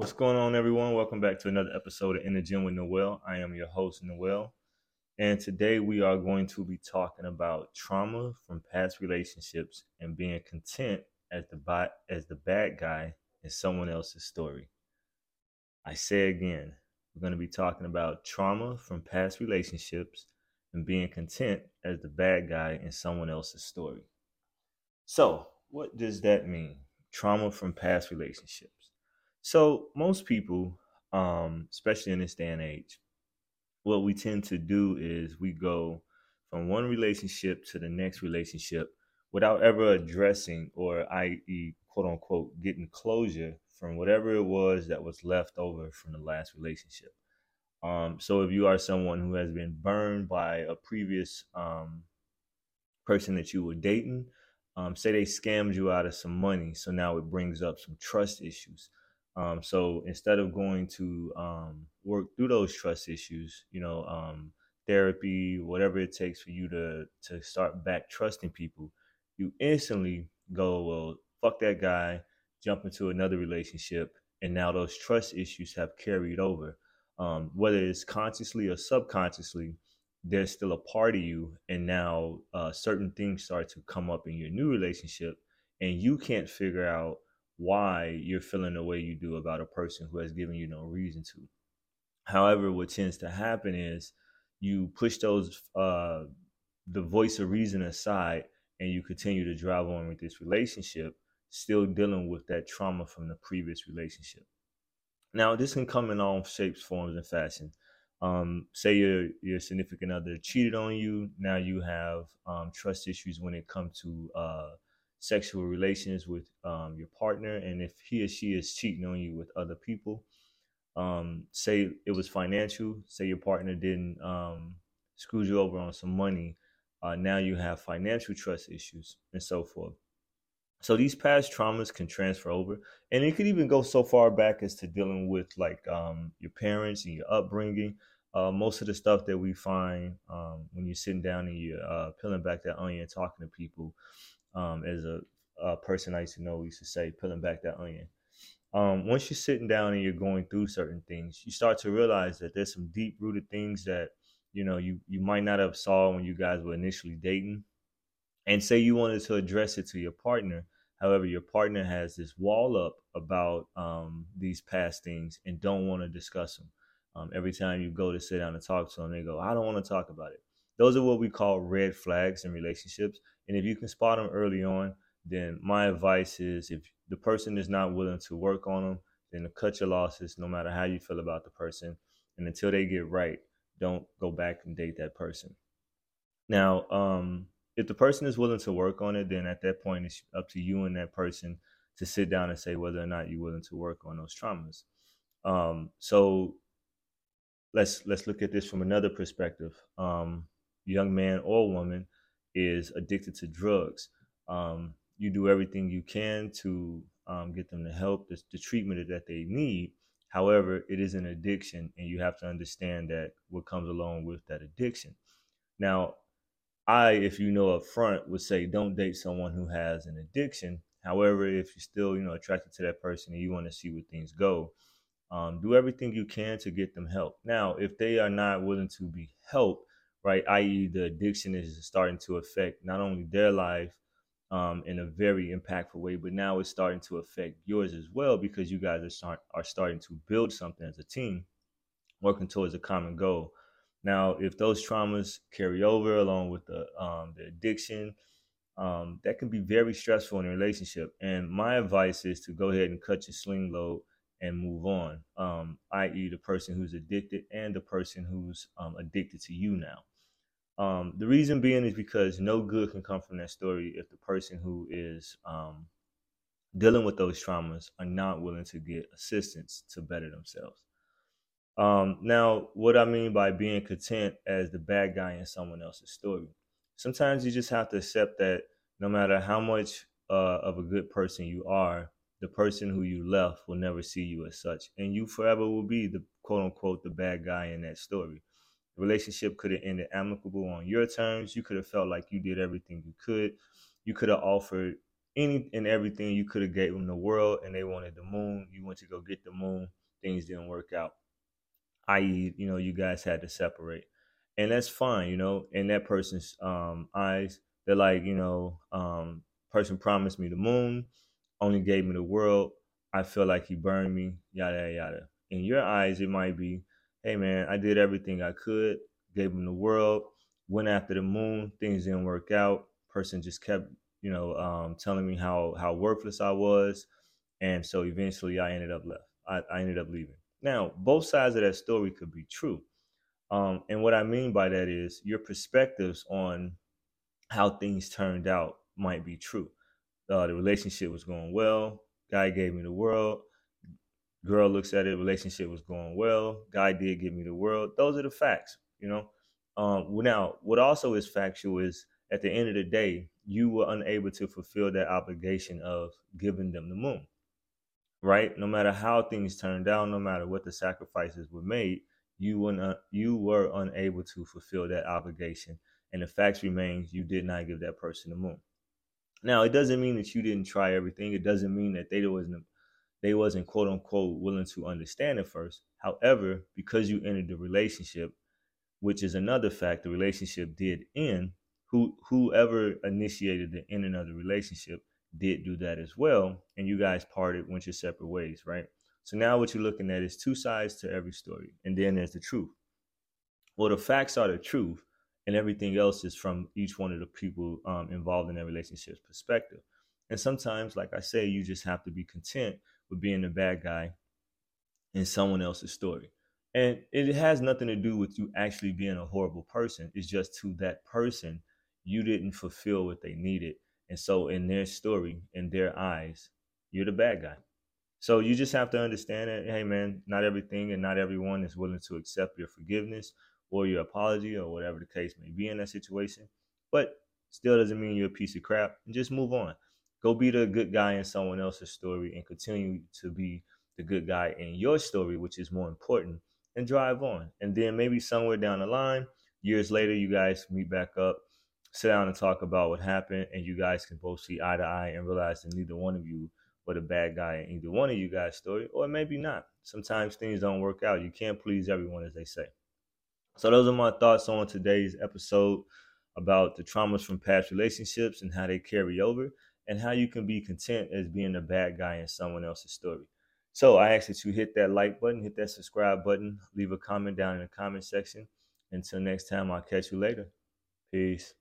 What's going on, everyone? Welcome back to another episode of In the Gym with Noel. I am your host, Noel. And today we are going to be talking about trauma from past relationships and being content as the, as the bad guy in someone else's story. I say again, we're going to be talking about trauma from past relationships and being content as the bad guy in someone else's story. So, what does that mean? Trauma from past relationships. So most people, um, especially in this day and age, what we tend to do is we go from one relationship to the next relationship without ever addressing or i.e. quote unquote getting closure from whatever it was that was left over from the last relationship. Um, so if you are someone who has been burned by a previous um, person that you were dating, um, say they scammed you out of some money, so now it brings up some trust issues. Um, so instead of going to um, work through those trust issues, you know, um, therapy, whatever it takes for you to to start back trusting people, you instantly go, well, fuck that guy, jump into another relationship, and now those trust issues have carried over. Um, whether it's consciously or subconsciously, there's still a part of you, and now uh, certain things start to come up in your new relationship, and you can't figure out why you're feeling the way you do about a person who has given you no reason to. However, what tends to happen is you push those uh, the voice of reason aside and you continue to drive on with this relationship, still dealing with that trauma from the previous relationship. Now, this can come in all shapes, forms, and fashion. Um, say your your significant other cheated on you. Now you have um, trust issues when it comes to uh, sexual relations with um, your partner, and if he or she is cheating on you with other people, um, say it was financial, say your partner didn't um, screw you over on some money, uh, now you have financial trust issues and so forth. So these past traumas can transfer over, and it could even go so far back as to dealing with like um, your parents and your upbringing. Uh, most of the stuff that we find um, when you're sitting down and you're uh, peeling back that onion, talking to people, um, as a, a, person I used to know used to say, peeling back that onion. Um, once you're sitting down and you're going through certain things, you start to realize that there's some deep rooted things that you know you you might not have saw when you guys were initially dating, and say you wanted to address it to your partner. However, your partner has this wall up about um, these past things and don't want to discuss them. Um, every time you go to sit down and talk to them, they go, "I don't want to talk about it." Those are what we call red flags in relationships. And if you can spot them early on, then my advice is if the person is not willing to work on them, then cut your losses no matter how you feel about the person. And until they get right, don't go back and date that person. Now, um, if the person is willing to work on it, then at that point it's up to you and that person to sit down and say whether or not you're willing to work on those traumas. Um, so let's let's look at this from another perspective. Um, young man or woman is addicted to drugs, um, you do everything you can to um, get them the help, the, the treatment that they need. However, it is an addiction, and you have to understand that what comes along with that addiction. Now, I, if you know up front, would say don't date someone who has an addiction. However, if you're still, you know, attracted to that person and you want to see where things go, um, do everything you can to get them help. Now, if they are not willing to be helped, right? I.e., the addiction is starting to affect not only their life um, in a very impactful way, but now it's starting to affect yours as well because you guys are start are starting to build something as a team, working towards a common goal. Now, if those traumas carry over along with the um, the addiction, um, that can be very stressful in a relationship. And my advice is to go ahead and cut your sling load and move on, um, i.e., the person who's addicted and the person who's um, addicted to you now. Um, the reason being is because no good can come from that story if the person who is um, dealing with those traumas are not willing to get assistance to better themselves. Um, now, what I mean by being content as the bad guy in someone else's story, sometimes you just have to accept that no matter how much uh, of a good person you are, the person who you left will never see you as such, and you forever will be the quote unquote the bad guy in that story relationship could have ended amicable on your terms. You could have felt like you did everything you could. You could have offered any and everything you could have gave them the world and they wanted the moon. You went to go get the moon. Things didn't work out. I.e you know you guys had to separate. And that's fine you know in that person's um, eyes they're like you know um, person promised me the moon only gave me the world. I feel like he burned me yada yada. In your eyes it might be hey man i did everything i could gave him the world went after the moon things didn't work out person just kept you know, um, telling me how how worthless I was, and so eventually I ended up left. I, I ended up leaving. Now, both sides of that story could be true, um, and what I mean by that is your perspectives on how things turned out might be true. Uh, the relationship was going well. Guy gave me the world. Girl looks at it. Relationship was going well. Guy did give me the world. Those are the facts, you know. Um, now, what also is factual is at the end of the day, you were unable to fulfill that obligation of giving them the moon. Right? No matter how things turned out, no matter what the sacrifices were made, you were not, you were unable to fulfill that obligation. And the facts remains you did not give that person the moon. Now, it doesn't mean that you didn't try everything. It doesn't mean that they wasn't they wasn't quote unquote willing to understand it first. However, because you entered the relationship, which is another fact, the relationship did end who whoever initiated the in another relationship did do that as well, and you guys parted, went your separate ways, right? So now what you're looking at is two sides to every story, and then there's the truth. Well, the facts are the truth, and everything else is from each one of the people um, involved in that relationship's perspective. And sometimes, like I say, you just have to be content with being the bad guy in someone else's story. And it has nothing to do with you actually being a horrible person. It's just to that person you didn't fulfill what they needed. And so, in their story, in their eyes, you're the bad guy. So, you just have to understand that, hey, man, not everything and not everyone is willing to accept your forgiveness or your apology or whatever the case may be in that situation. But still doesn't mean you're a piece of crap. And just move on. Go be the good guy in someone else's story and continue to be the good guy in your story, which is more important, and drive on. And then maybe somewhere down the line, years later, you guys meet back up sit down and talk about what happened, and you guys can both see eye to eye and realize that neither one of you were the bad guy in either one of you guys' story, or maybe not. Sometimes things don't work out. You can't please everyone, as they say. So those are my thoughts on today's episode about the traumas from past relationships and how they carry over, and how you can be content as being the bad guy in someone else's story. So I ask that you hit that like button, hit that subscribe button, leave a comment down in the comment section. Until next time, I'll catch you later. Peace.